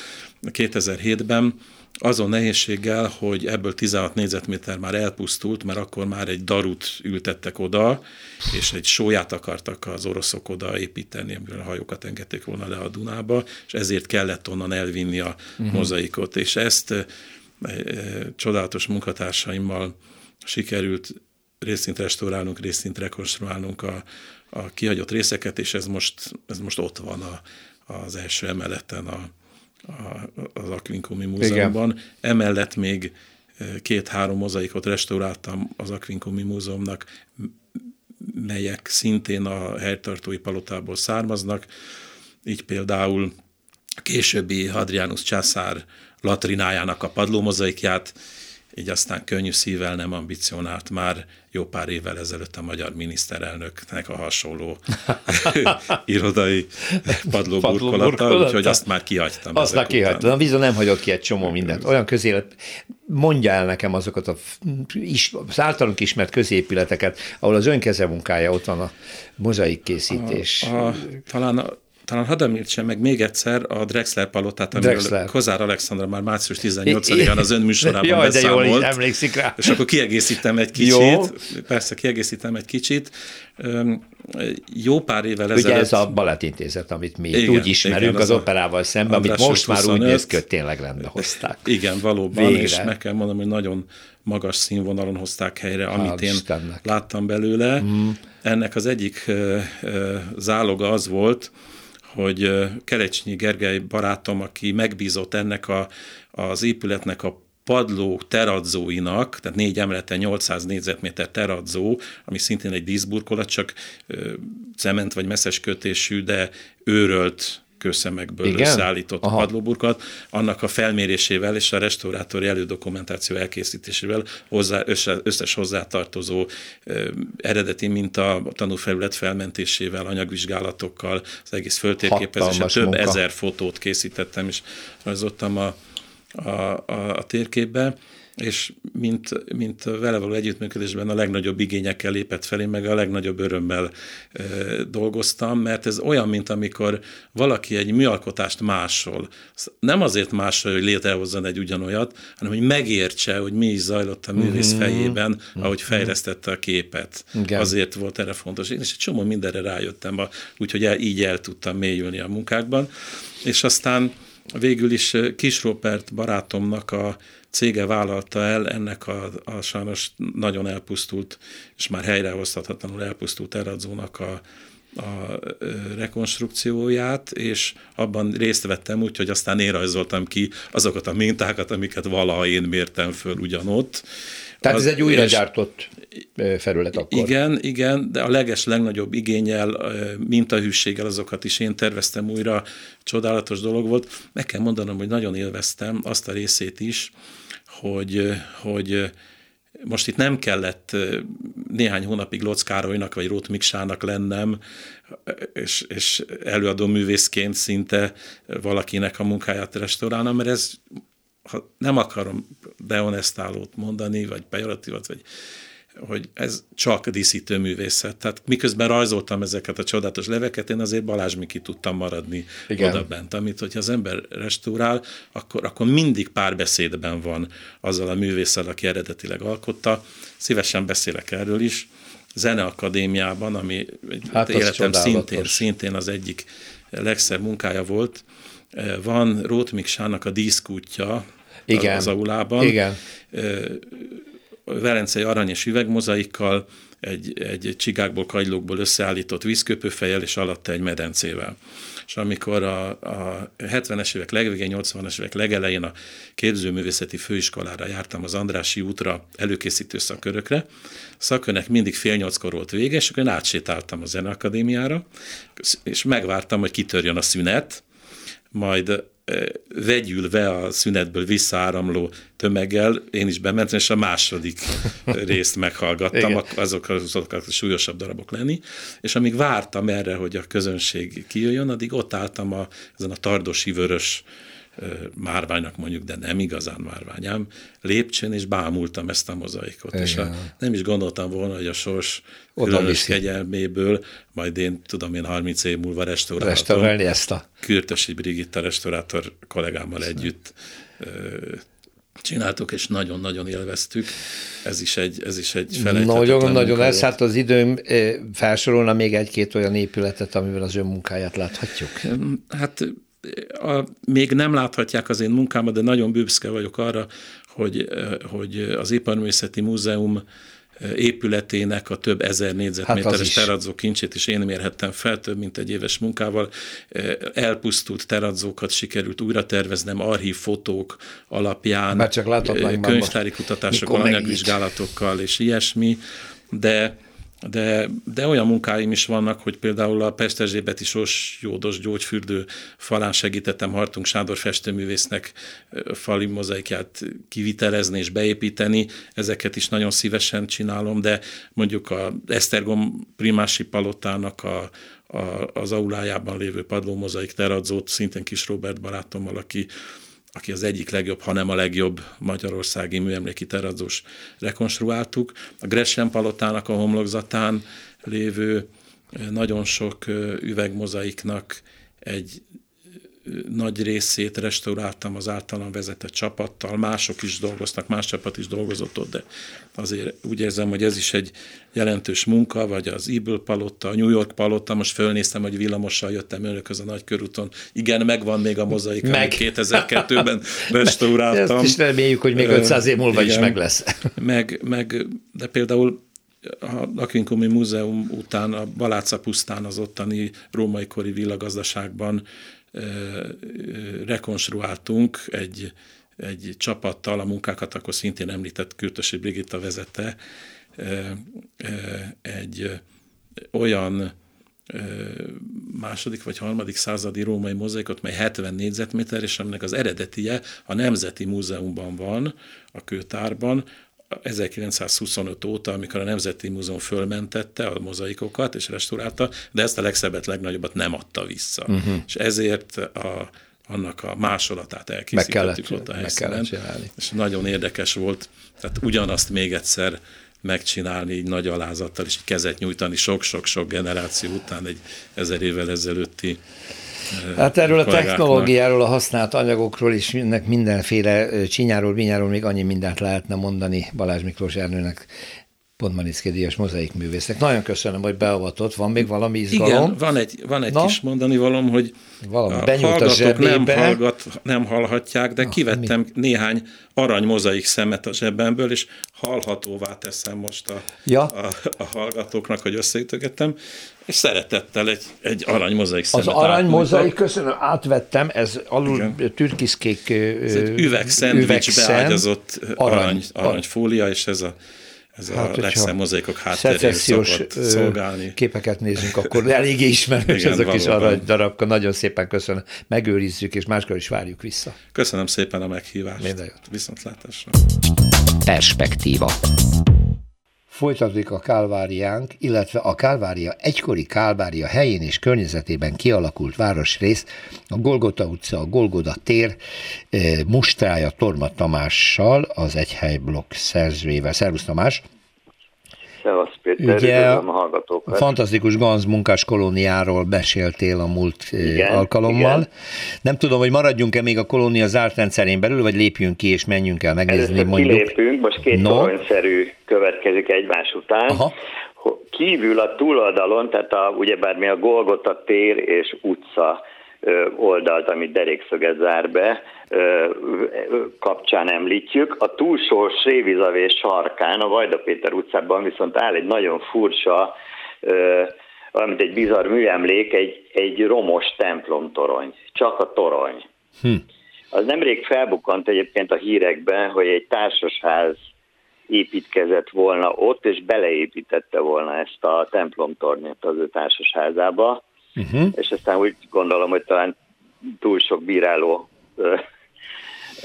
2007-ben, azon nehézséggel, hogy ebből 16 négyzetméter már elpusztult, mert akkor már egy darut ültettek oda, és egy sóját akartak az oroszok oda építeni, amivel a hajókat engedték volna le a Dunába, és ezért kellett onnan elvinni a uh-huh. mozaikot. És ezt e, e, csodálatos munkatársaimmal sikerült részint restaurálnunk, részint rekonstruálnunk a, a kihagyott részeket, és ez most, ez most ott van a, az első emeleten a, az Aquincumi Múzeumban. Igen. Emellett még két-három mozaikot restauráltam az Aquincumi Múzeumnak, melyek szintén a helytartói palotából származnak. Így például a későbbi Hadrianus császár latrinájának a padlómozaikját így aztán könnyű szívvel nem ambicionált már jó pár évvel ezelőtt a magyar miniszterelnöknek a hasonló irodai padlóburkolata, úgyhogy azt már kihagytam. Azt már kihagytam. Bizony nem hagyott ki egy csomó mindent. Olyan közélet, mondja el nekem azokat a, is, az általunk ismert középületeket, ahol az önkeze munkája ott van a mozaik készítés. A, a, talán a, talán hadd említsem meg még egyszer a Drexler palotát, amiről Drexler. Kozár Alexandra már március 18-án az ön műsorában Jaj, de jól emlékszik rá. És akkor kiegészítem egy kicsit. Jó. Persze, kiegészítem egy kicsit. Jó pár évvel ezelőtt... Ugye ez a balettintézet, amit mi igen, úgy ismerünk igen, az, az operával szemben, amit most 25, már úgy néz ki, tényleg rendbe hozták. Igen, valóban, Végre. és meg kell mondanom, hogy nagyon magas színvonalon hozták helyre, amit Hál én Istennek. láttam belőle. Mm. Ennek az egyik záloga az volt, hogy Kerecsnyi Gergely barátom, aki megbízott ennek a, az épületnek a padló teradzóinak, tehát négy emeleten 800 négyzetméter teradzó, ami szintén egy díszburkolat, csak cement vagy messzes kötésű, de őrölt kőszemekből Igen? összeállított Aha. padlóburkat, annak a felmérésével és a restaurátori elődokumentáció elkészítésével hozzá, összes hozzátartozó ö, eredeti minta tanúfelület felmentésével, anyagvizsgálatokkal, az egész föltérképezéssel több munka. ezer fotót készítettem, és rajzoltam a, a, a, a térképbe és mint, mint vele való együttműködésben a legnagyobb igényekkel lépett felé, meg a legnagyobb örömmel e, dolgoztam, mert ez olyan, mint amikor valaki egy műalkotást másol. Nem azért másol, hogy létrehozzon egy ugyanolyat, hanem hogy megértse, hogy mi is zajlott a művész mm-hmm. fejében, ahogy mhm. fejlesztette a képet. Igen. Azért volt erre fontos. Én is egy csomó mindenre rájöttem, úgyhogy el, így el tudtam mélyülni a munkákban. És aztán végül is Kis Robert barátomnak a cége vállalta el ennek a, a sajnos nagyon elpusztult, és már helyrehozhatatlanul elpusztult Eradzónak a, a rekonstrukcióját, és abban részt vettem úgy, hogy aztán én rajzoltam ki azokat a mintákat, amiket valaha én mértem föl ugyanott. Tehát az, ez egy újra gyártott felület akkor. Igen, igen, de a leges legnagyobb igényel, mintahűséggel azokat is én terveztem újra, csodálatos dolog volt. Meg kell mondanom, hogy nagyon élveztem azt a részét is, hogy, hogy most itt nem kellett néhány hónapig Locz Károlynak vagy Rót Miksának lennem, és, és előadó művészként szinte valakinek a munkáját restaurálnom, mert ez, ha nem akarom deonestálót mondani, vagy pejoratívat, vagy hogy ez csak díszítő művészet. Tehát miközben rajzoltam ezeket a csodálatos leveket, én azért Balázs Miki tudtam maradni Igen. oda bent, amit hogyha az ember restaurál, akkor, akkor mindig párbeszédben van azzal a művésszel, aki eredetileg alkotta. Szívesen beszélek erről is. Zeneakadémiában, ami hát életem szintén, szintén az egyik legszebb munkája volt, van Rót Miksának a díszkútja Igen. az aulában. Igen velencei arany és üvegmozaikkal, egy, egy csigákból, kagylókból összeállított vízköpőfejel, és alatta egy medencével. És amikor a, a 70-es évek legvégén, 80-as évek legelején a képzőművészeti főiskolára jártam az Andrási útra előkészítő szakörökre, szakörnek mindig fél nyolckor volt vége, és akkor én átsétáltam a Zeneakadémiára, és megvártam, hogy kitörjön a szünet, majd vegyülve a szünetből visszaáramló tömeggel, én is bementem, és a második részt meghallgattam, azok, azok a súlyosabb darabok lenni, és amíg vártam erre, hogy a közönség kijöjjön, addig ott álltam a, ezen a tardosi vörös márványnak mondjuk, de nem igazán márványám, lépcsőn, és bámultam ezt a mozaikot. Igen. És a, nem is gondoltam volna, hogy a sors különös kegyelméből, majd én tudom, én 30 év múlva restauráltam. Restaurálni ezt a... Kürtösi Brigitta restaurátor kollégámmal Köszönöm. együtt csináltuk, és nagyon-nagyon élveztük. Ez is egy, ez is egy Nagyon, nagyon ez, hát az időm felsorolna még egy-két olyan épületet, amivel az ön munkáját láthatjuk. Hát a, még nem láthatják az én munkámat, de nagyon büszke vagyok arra, hogy, hogy az Iparművészeti Múzeum épületének a több ezer négyzetméteres hát teradzó kincsét is én mérhettem fel több mint egy éves munkával. Elpusztult teradzókat sikerült újra terveznem, archív fotók alapján, Már csak könyvtári kutatásokkal, anyagvizsgálatokkal és ilyesmi, de de, de olyan munkáim is vannak, hogy például a Pesterzsébeti Sos Jódos gyógyfürdő falán segítettem Hartung Sándor festőművésznek fali mozaikját kivitelezni és beépíteni. Ezeket is nagyon szívesen csinálom, de mondjuk a Esztergom Primási Palotának a, a, az aulájában lévő padlómozaik teradzót szintén Kis Robert barátommal, aki aki az egyik legjobb, hanem a legjobb magyarországi műemléki teradzós rekonstruáltuk. A Gresham palotának a homlokzatán lévő nagyon sok üvegmozaiknak egy nagy részét restauráltam az általam vezetett csapattal, mások is dolgoztak, más csapat is dolgozott ott, de azért úgy érzem, hogy ez is egy jelentős munka, vagy az Eagle Palotta, a New York Palotta, most fölnéztem, hogy villamossal jöttem önök a nagy körúton. Igen, megvan még a mozaik, meg. 2002-ben restauráltam. Ezt is reméljük, hogy még 500 év múlva Igen. is meg lesz. Meg, meg, de például a Lakinkumi Múzeum után a Baláca pusztán az ottani római kori villagazdaságban rekonstruáltunk egy, egy csapattal, a munkákat akkor szintén említett Kürtösi Brigitta vezette, egy olyan második vagy harmadik századi római mozaikot, mely 70 négyzetméter, és aminek az eredetie a Nemzeti Múzeumban van, a kőtárban, 1925 óta, amikor a Nemzeti Múzeum fölmentette a mozaikokat és restaurálta, de ezt a legszebbet, legnagyobbat nem adta vissza. Uh-huh. És ezért a, annak a másolatát elkészítettük ott a helyszínen. És nagyon érdekes volt, tehát ugyanazt még egyszer megcsinálni így nagy alázattal, és kezet nyújtani sok-sok-sok generáció után egy ezer évvel ezelőtti Hát erről a technológiáról, a használt anyagokról is mindenek mindenféle csinyáról, vinyáról még annyi mindent lehetne mondani Balázs Miklós Ernőnek Pontmaniszki díjas mozaikművésznek. Nagyon köszönöm, hogy beavatott. Van még valami izgalom? Igen, van egy, van egy kis mondani valom, hogy valami a hallgatók a nem, hallgat, nem hallhatják, de ah, kivettem mi? néhány arany mozaik szemet a zsebemből, és hallhatóvá teszem most a, ja. a, a hallgatóknak, hogy összeütögettem, és szeretettel egy, egy arany mozaik szemet Az arany mozaik, köszönöm, átvettem, ez alul Igen. türkiszkék ez egy üvegszendvics beágyazott arany, arany, fólia, és ez a ez hát, a legszebb mozaikok hátteréül szokott szolgálni. képeket nézünk, akkor eléggé ismerős ezek is arany darabka. Nagyon szépen köszönöm. Megőrizzük, és máskor is várjuk vissza. Köszönöm szépen a meghívást. Minden jót. Viszontlátásra. Perspektíva. Folytatódik a Kálváriánk, illetve a Kálvária egykori Kálvária helyén és környezetében kialakult városrész, a Golgota utca, a Golgoda tér, eh, mustrája Torma Tamással, az Egyhely blokk szerzőjével. Szervusz Tamás! Szevasz Péter, Ugye, a hallgatókat. Fantasztikus Ganz munkás kolóniáról beséltél a múlt igen, alkalommal. Igen. Nem tudom, hogy maradjunk-e még a kolónia zárt rendszerén belül, vagy lépjünk ki és menjünk el megnézni Először mondjuk. kilépünk, most két no. toronyszerű következik egymás után. Aha. Kívül a túloldalon, tehát a, ugyebár mi a Golgota tér és utca oldalt, amit derékszöget zár be, kapcsán említjük. A túlsó Srévizavés sarkán, a Vajda Péter utcában viszont áll egy nagyon furcsa, valamint egy bizarr műemlék, egy, egy romos templomtorony. Csak a torony. Hm. Az nemrég felbukkant egyébként a hírekben, hogy egy társasház építkezett volna ott, és beleépítette volna ezt a templomtornyot az ő társasházába, uh-huh. és aztán úgy gondolom, hogy talán túl sok bíráló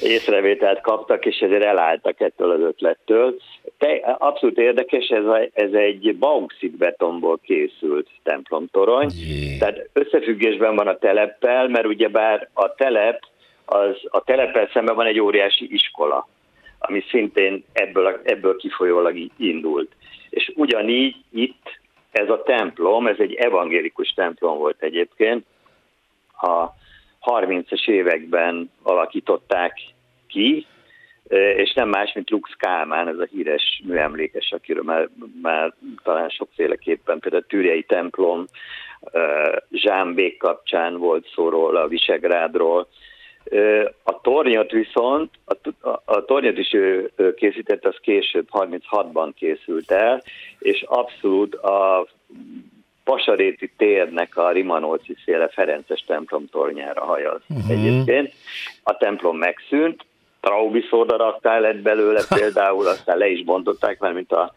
észrevételt kaptak, és ezért elálltak ettől az ötlettől. Te, abszolút érdekes, ez, a, ez egy bauxit betonból készült templomtorony, Jé. tehát összefüggésben van a teleppel, mert ugyebár a telep, az, a teleppel szemben van egy óriási iskola, ami szintén ebből, ebből kifolyólag indult. És ugyanígy itt ez a templom, ez egy evangélikus templom volt egyébként, a 30-es években alakították ki, és nem más, mint Lux Kálmán, ez a híres műemlékes, akiről már, már talán sokféleképpen, például a Tűrjei templom, Zsámbék kapcsán volt szó róla, Visegrádról. A tornyot viszont, a, a tornyot is ő készített, az később, 36-ban készült el, és abszolút a Pasaréti térnek a Rimanóci széle Ferences templom tornyára hajaz uh-huh. egyébként. A templom megszűnt, Traubi szódaraktál lett belőle például, aztán le is bontották, mert mint a,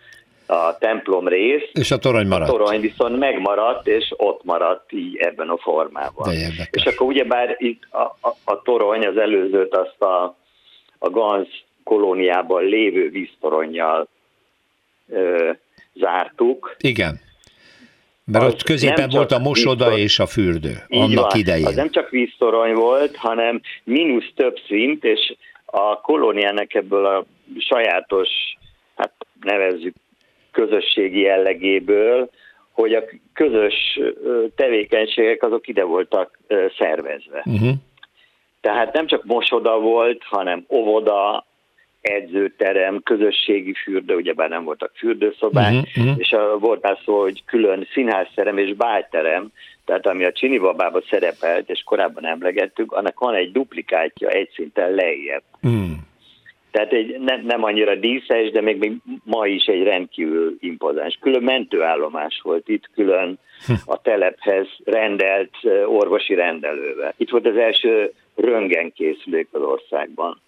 a templom rész. És a torony maradt. A torony viszont megmaradt, és ott maradt így ebben a formában. De és akkor ugyebár itt a, a, a torony az előzőt azt a, a Ganz kolóniában lévő víztoronnyal ö, zártuk. Igen. Mert ott középen volt a mosoda víztor... és a fürdő annak van. idején. Az nem csak víztorony volt, hanem mínusz több szint, és a kolóniának ebből a sajátos, hát nevezzük közösségi jellegéből, hogy a közös tevékenységek azok ide voltak szervezve. Uh-huh. Tehát nem csak mosoda volt, hanem óvoda, edzőterem, közösségi fürdő, ugyebár nem voltak fürdőszobák, uh-huh, és a, volt már szó, hogy külön színházterem és bájterem, tehát ami a Csini babába szerepelt, és korábban emlegettük, annak van egy duplikátja egy szinten lejjebb. Uh-huh. Tehát egy, ne, nem annyira díszes, de még, még ma is egy rendkívül impozáns. Külön mentőállomás volt itt, külön hm. a telephez rendelt orvosi rendelővel. Itt volt az első röntgenkészülék az országban.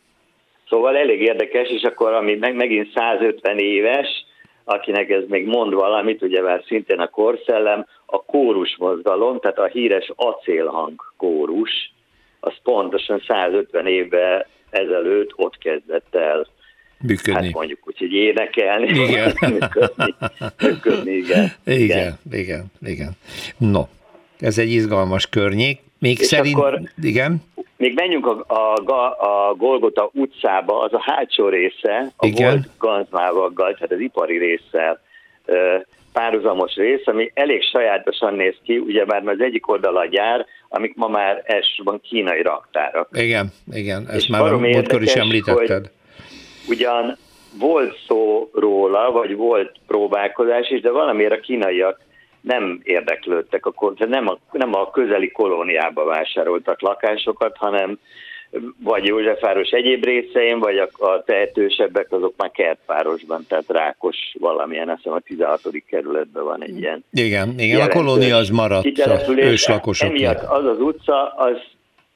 Szóval elég érdekes, és akkor ami meg, megint 150 éves, akinek ez még mond valamit, ugye már szintén a korszellem, a kórus mozgalom, tehát a híres acélhang kórus, az pontosan 150 évvel ezelőtt ott kezdett el működni. Hát mondjuk úgy, hogy énekelni. Igen. működni, működni, igen. igen. Igen, igen, igen. No, ez egy izgalmas környék. Még És szerint, akkor, igen. Még menjünk a, a, a Golgota utcába, az a hátsó része, a Igen. volt ganzmávaggal, tehát az ipari résszel párhuzamos rész, ami elég sajátosan néz ki, ugye már az egyik oldal a gyár, amik ma már elsősorban kínai raktárak. Igen, igen, ezt És már múltkor is említetted. Ugyan volt szó róla, vagy volt próbálkozás is, de valamiért a kínaiak nem érdeklődtek, akkor nem a, nem a közeli kolóniába vásároltak lakásokat, hanem vagy Józsefváros egyéb részein, vagy a, a tehetősebbek azok már kertvárosban, tehát Rákos valamilyen, azt hiszem a 16. kerületben van egy ilyen. Igen, igen a kolónia az maradt őslakosok. Emiatt az az utca, az,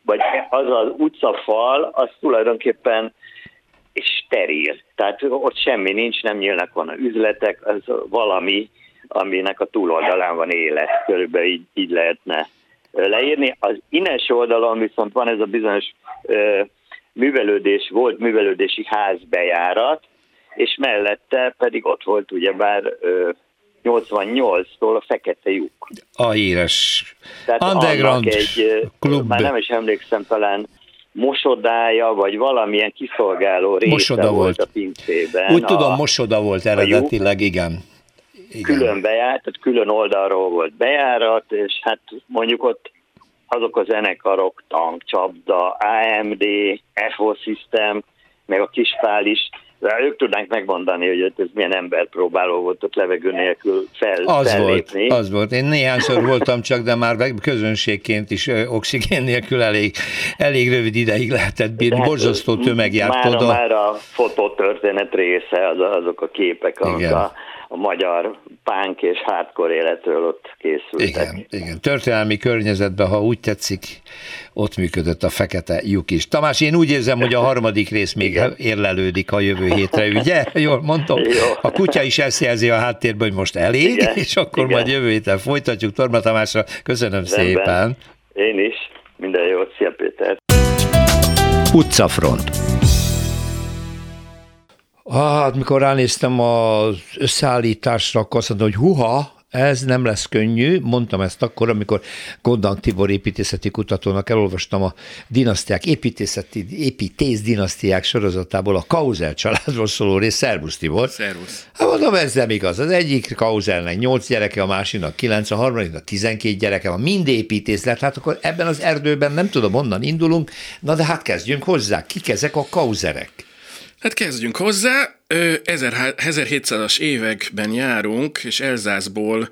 vagy az az utcafal, az tulajdonképpen steril. Tehát ott semmi nincs, nem nyílnak van a üzletek, az valami, aminek a túloldalán van élet, körülbelül így, így lehetne leírni. Az ines oldalon viszont van ez a bizonyos ö, művelődés, volt művelődési házbejárat, és mellette pedig ott volt ugyebár ö, 88-tól a Fekete lyuk. A híres Tehát underground egy, klub. Már nem is emlékszem, talán mosodája, vagy valamilyen kiszolgáló része Mosoda volt, volt a pincében. Úgy a, tudom, mosoda volt eredetileg, igen. Igen. Külön bejárt, tehát külön oldalról volt bejárat, és hát mondjuk ott azok a zenekarok, Tank, Csapda, AMD, FO System, meg a Kispál is de ők tudnánk megmondani, hogy ez milyen emberpróbáló volt ott levegő nélkül fel, az fellépni. Volt, az volt. Én néhányszor voltam csak, de már közönségként is oxigén nélkül elég, elég rövid ideig lehetett bírni. Hát, Borzasztó tömeg járt már, oda. Már a fototörténet része, az, azok a képek, amik a a magyar pánk és hardcore életről ott készültek. Igen, igen. Történelmi környezetben, ha úgy tetszik, ott működött a fekete lyuk is. Tamás, én úgy érzem, hogy a harmadik rész még igen. érlelődik a jövő hétre, ugye? Jól mondom? Jó. A kutya is ezt jelzi a háttérben, hogy most elég, igen. és akkor igen. majd jövő héten folytatjuk. Torma Tamásra köszönöm Rendben. szépen. Én is. Minden jót. Szia Péter. Utcafront. Hát, mikor ránéztem az összeállításra, akkor azt mondtam, hogy huha, ez nem lesz könnyű, mondtam ezt akkor, amikor Gondang Tibor építészeti kutatónak elolvastam a dinasztiák, építészeti, építész dinasztiák sorozatából a Kauzel családról szóló rész. Szervusz Tibor! Szervusz! Hát mondom, ez nem igaz. Az egyik Kauzelnek nyolc gyereke, a másiknak kilenc, a harmadiknak tizenkét gyereke van, mind építész lett. Hát akkor ebben az erdőben nem tudom, onnan indulunk. Na de hát kezdjünk hozzá. Kik ezek a Kauzerek? Hát kezdjünk hozzá. 1700-as években járunk, és Elzászból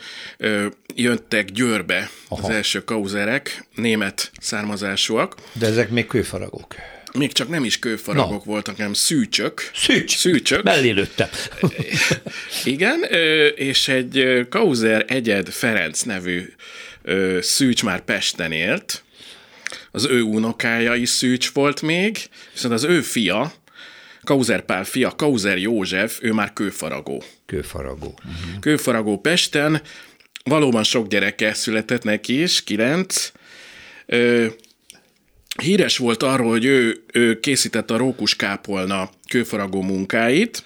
jöttek Győrbe Aha. az első kauzerek, német származásúak. De ezek még kőfaragók. Még csak nem is kőfaragok no. voltak, hanem szűcsök. Szűcs? Szűcsök. Mellélőttem. Igen, és egy Kauzer Egyed Ferenc nevű szűcs már Pesten élt, az ő unokája is szűcs volt még, viszont az ő fia, Kauzer Pál fia, Kauzer József, ő már kőfaragó. Kőfaragó. Uh-huh. Kőfaragó Pesten, valóban sok gyereke született neki is, kilenc. Ö, híres volt arról, hogy ő, ő készítette a Rókus kápolna kőfaragó munkáit,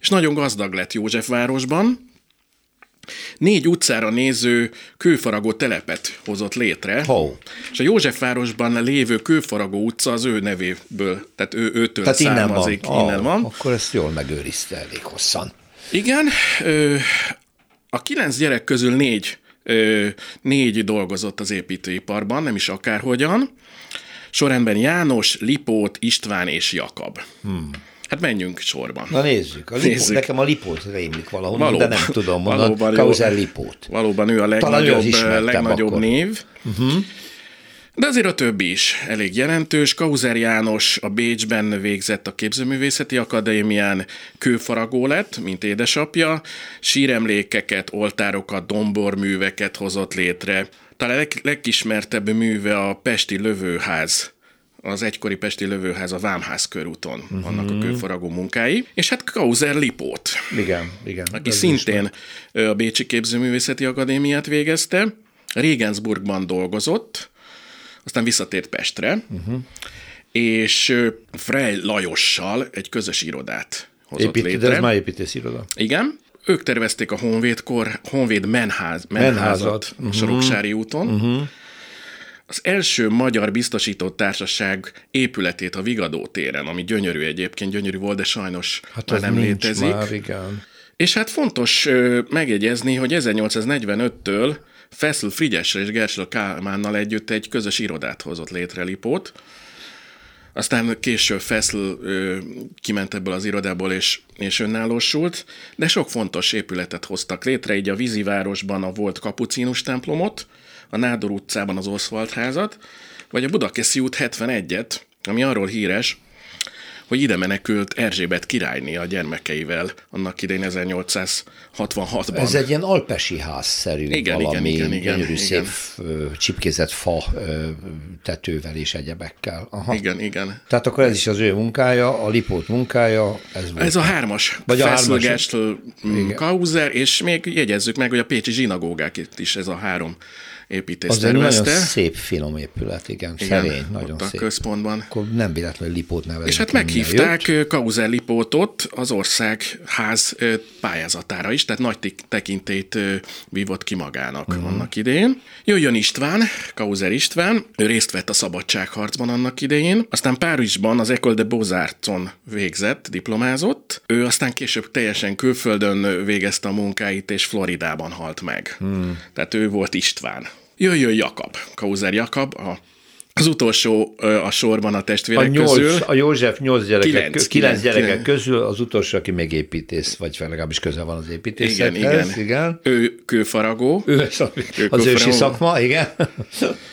és nagyon gazdag lett Józsefvárosban, négy utcára néző kőfaragó telepet hozott létre, oh. és a Józsefvárosban lévő kőfaragó utca az ő nevéből, tehát ő, őtől tehát származik, innen van. innen van. Akkor ezt jól megőrizte elég hosszan. Igen, a kilenc gyerek közül négy, négy dolgozott az építőiparban, nem is akárhogyan. Sorrendben János, Lipót, István és Jakab. Hmm. Hát menjünk sorban. Na nézzük. A lipó, nézzük. Nekem a Lipót rémlik valahol, valóban, de nem tudom mondani. Kauzel Lipót. Valóban ő a legnagyobb, legnagyobb név. Uh-huh. De azért a többi is elég jelentős. Kauzer János a Bécsben végzett a Képzőművészeti Akadémián, kőfaragó lett, mint édesapja, síremlékeket, oltárokat, domborműveket hozott létre. Talán leg, legismertebb műve a Pesti Lövőház az egykori Pesti Lövőház a Vámház körúton uh-huh. vannak a kőfaragó munkái, és hát Kauzer Lipót. Igen, igen. Aki szintén a Bécsi Képzőművészeti Akadémiát végezte, Regensburgban dolgozott, aztán visszatért Pestre, uh-huh. és Frey Lajossal egy közös irodát hozott Épít, létre. De ez már építész iroda. Igen. Ők tervezték a Honvédkor, Honvéd menház, menházat, menházat. Uh-huh. Soroksári úton, uh-huh az első magyar biztosító társaság épületét a Vigadó téren, ami gyönyörű egyébként, gyönyörű volt, de sajnos hát már nem létezik. Már, igen. És hát fontos megjegyezni, hogy 1845-től Feszl Frigyesre és Gersl Kálmánnal együtt egy közös irodát hozott létre Lipót. Aztán később Feszl ö, kiment ebből az irodából és, és önállósult, de sok fontos épületet hoztak létre, így a vízivárosban a volt kapucinus templomot, a Nádor utcában az Oswald házat, vagy a Budakeszi út 71-et, ami arról híres, hogy ide menekült Erzsébet királyné a gyermekeivel annak idején 1866-ban. Ez egy ilyen alpesi házszerű igen, valami igen, igen, gyönyörű igen, szép igen. csipkézett fa tetővel és egyebekkel. Aha. Igen, igen. Tehát akkor ez is az ő munkája, a Lipót munkája, ez volt. Ez a hármas. Vagy a hármas. Kauzer, és még jegyezzük meg, hogy a Pécsi zsinagógák itt is ez a három építész Az tervezte. egy nagyon szép finom épület, igen, igen szerény, nagyon a szép. központban. Akkor nem véletlenül Lipót nevezik. És hát meghívták Kauzer Lipótot az ország ház pályázatára is, tehát nagy tekintét vívott ki magának uh-huh. annak idején. Jöjjön István, Kauzer István, ő részt vett a szabadságharcban annak idején, aztán Párizsban az École de Beaux-Arts-on végzett, diplomázott, ő aztán később teljesen külföldön végezte a munkáit, és Floridában halt meg. Hmm. Tehát ő volt István. Jöjjön Jakab, Kauzer Jakab, a az utolsó a sorban a testvérek a nyolc, közül. A József nyolc gyerek, kilenc, kilenc, kilenc gyerek kilenc. közül az utolsó, aki még építész, vagy legalábbis közel van az építészethez. Igen, igen. igen. Ő kőfaragó. Ő az, az ősi szakma, igen.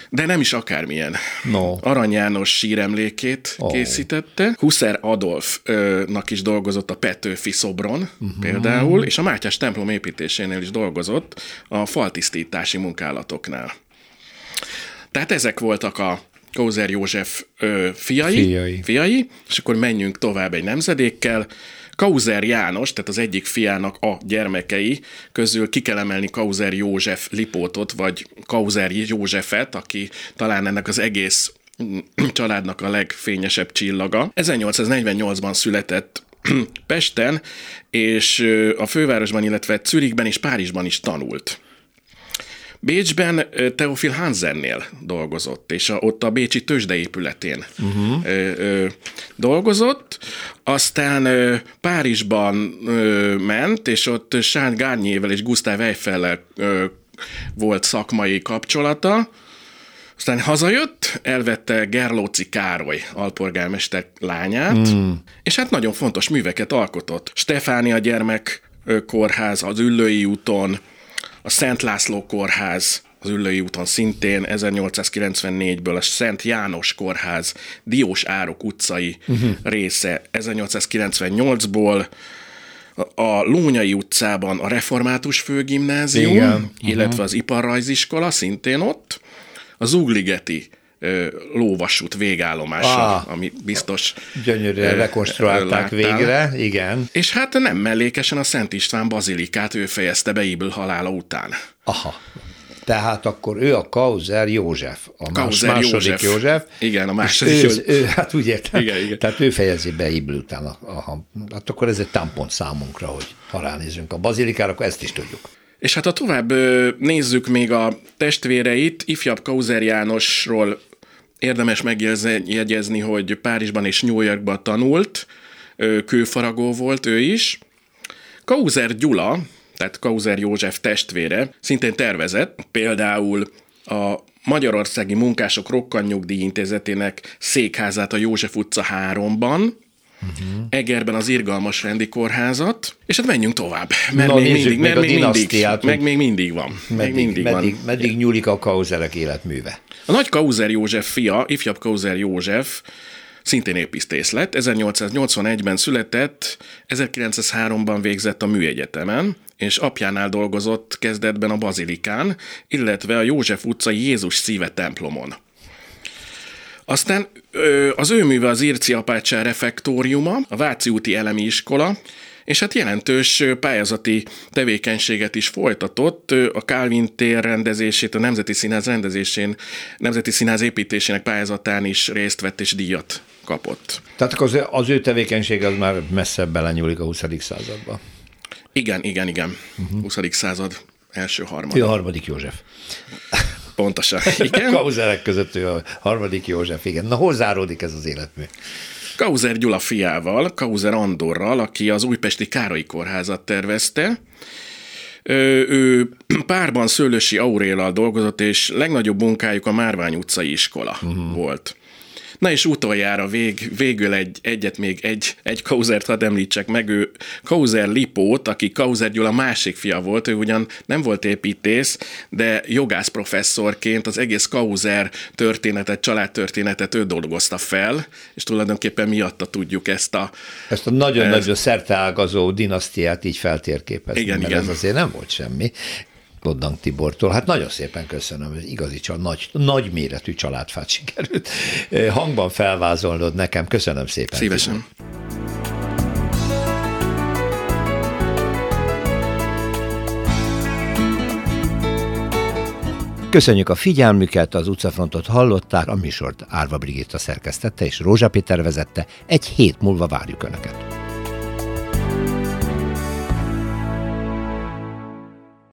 De nem is akármilyen. No. Arany János síremlékét oh. készítette. Huszer Adolfnak is dolgozott a Petőfi szobron uh-huh. például, és a Mátyás templom építésénél is dolgozott a faltisztítási munkálatoknál. Tehát ezek voltak a Kózer József ö, fiai, Fiai. fiai, és akkor menjünk tovább egy nemzedékkel. Kauzer János, tehát az egyik fiának a gyermekei közül ki kell emelni Kauzer József Lipótot, vagy Kauzer Józsefet, aki talán ennek az egész mm, családnak a legfényesebb csillaga. 1848-ban született Pesten, és a fővárosban, illetve Zürichben és Párizsban is tanult. Bécsben ö, Theophil Hansennél dolgozott, és a, ott a Bécsi tőzsdeépületén uh-huh. ö, ö, dolgozott, aztán ö, Párizsban ö, ment, és ott Charles Garnier-vel és Gustave Eiffel-lel ö, volt szakmai kapcsolata, aztán hazajött, elvette Gerlóci Károly alpolgármester lányát, mm. és hát nagyon fontos műveket alkotott. Stefánia gyermek kórház az Üllői úton, a Szent László kórház az Üllői úton szintén 1894-ből a Szent János kórház Diós Árok utcai uh-huh. része 1898-ból, a- Lónyai utcában a Református Főgimnázium, Igen. illetve az Iparrajziskola szintén ott, a Zugligeti lóvasút végállomása, Ah. ami biztos Gyönyörűen rekonstruálták láttál. végre, igen. És hát nem mellékesen a Szent István bazilikát ő fejezte be Ibl halála után. Aha. Tehát akkor ő a Kauzer József, a Kauzer második József. József. Igen, a második ő, József. ő, hát úgy értem. Igen, igen. Tehát ő fejezi be Ibl után. A, a, hát akkor ez egy támpont számunkra, hogy ha ránézünk a bazilikára, akkor ezt is tudjuk. És hát ha tovább nézzük még a testvéreit, ifjabb Kauzer Jánosról érdemes megjegyezni, hogy Párizsban és New Yorkban tanult, kőfaragó volt ő is. Kauzer Gyula, tehát Kauzer József testvére, szintén tervezett, például a Magyarországi Munkások Rokkantnyugdíj Intézetének székházát a József utca 3-ban, Uh-huh. Egerben az Irgalmas Rendi Kórházat, és hát menjünk tovább, mert Na, még mindig, mert még mindig, meg még mindig van. Meddig, meg Meddig, mindig meddig, van. meddig nyúlik a Kauzerek életműve? A nagy Kauzer József fia, ifjabb Kauzer József, szintén épisztész lett, 1881-ben született, 1903-ban végzett a műegyetemen, és apjánál dolgozott kezdetben a Bazilikán, illetve a József utcai Jézus szíve templomon. Aztán az ő műve az Irci Apácsár refektóriuma, a Váci úti elemi iskola, és hát jelentős pályázati tevékenységet is folytatott. A Calvin tér rendezését, a Nemzeti Színház rendezésén, Nemzeti Színház építésének pályázatán is részt vett és díjat kapott. Tehát az, az ő tevékenysége az már messze belenyúlik a 20. századba. Igen, igen, igen. Uh-huh. 20. század első harmad. Ő a harmadik József. Pontosan. Igen. Kauzerek között ő a harmadik József, igen. Na, hol záródik ez az életmű? Kauzer Gyula fiával, Kauzer Andorral, aki az újpesti Károlyi Kórházat tervezte. Ő párban Szőlősi Auréllal dolgozott, és legnagyobb munkájuk a Márvány utcai iskola uh-huh. volt. Na és utoljára vég, végül egy, egyet még egy, egy Kauzert hadd említsek meg, ő Kauzer Lipót, aki Kauzer Gyula másik fia volt, ő ugyan nem volt építész, de jogász professzorként az egész Kauzer történetet, családtörténetet ő dolgozta fel, és tulajdonképpen miatta tudjuk ezt a... Ezt a nagyon-nagyon szerteágazó dinasztiát így feltérképezni, Igen, mert igen. ez azért nem volt semmi. Koddank Tibortól. Hát nagyon szépen köszönöm, hogy igazi csal, nagy, nagy méretű családfát sikerült hangban felvázolnod nekem. Köszönöm szépen. Szívesen. Köszönjük a figyelmüket, az utcafrontot hallották, a műsort Árva Brigitta szerkesztette és Rózsa Péter vezette. Egy hét múlva várjuk Önöket.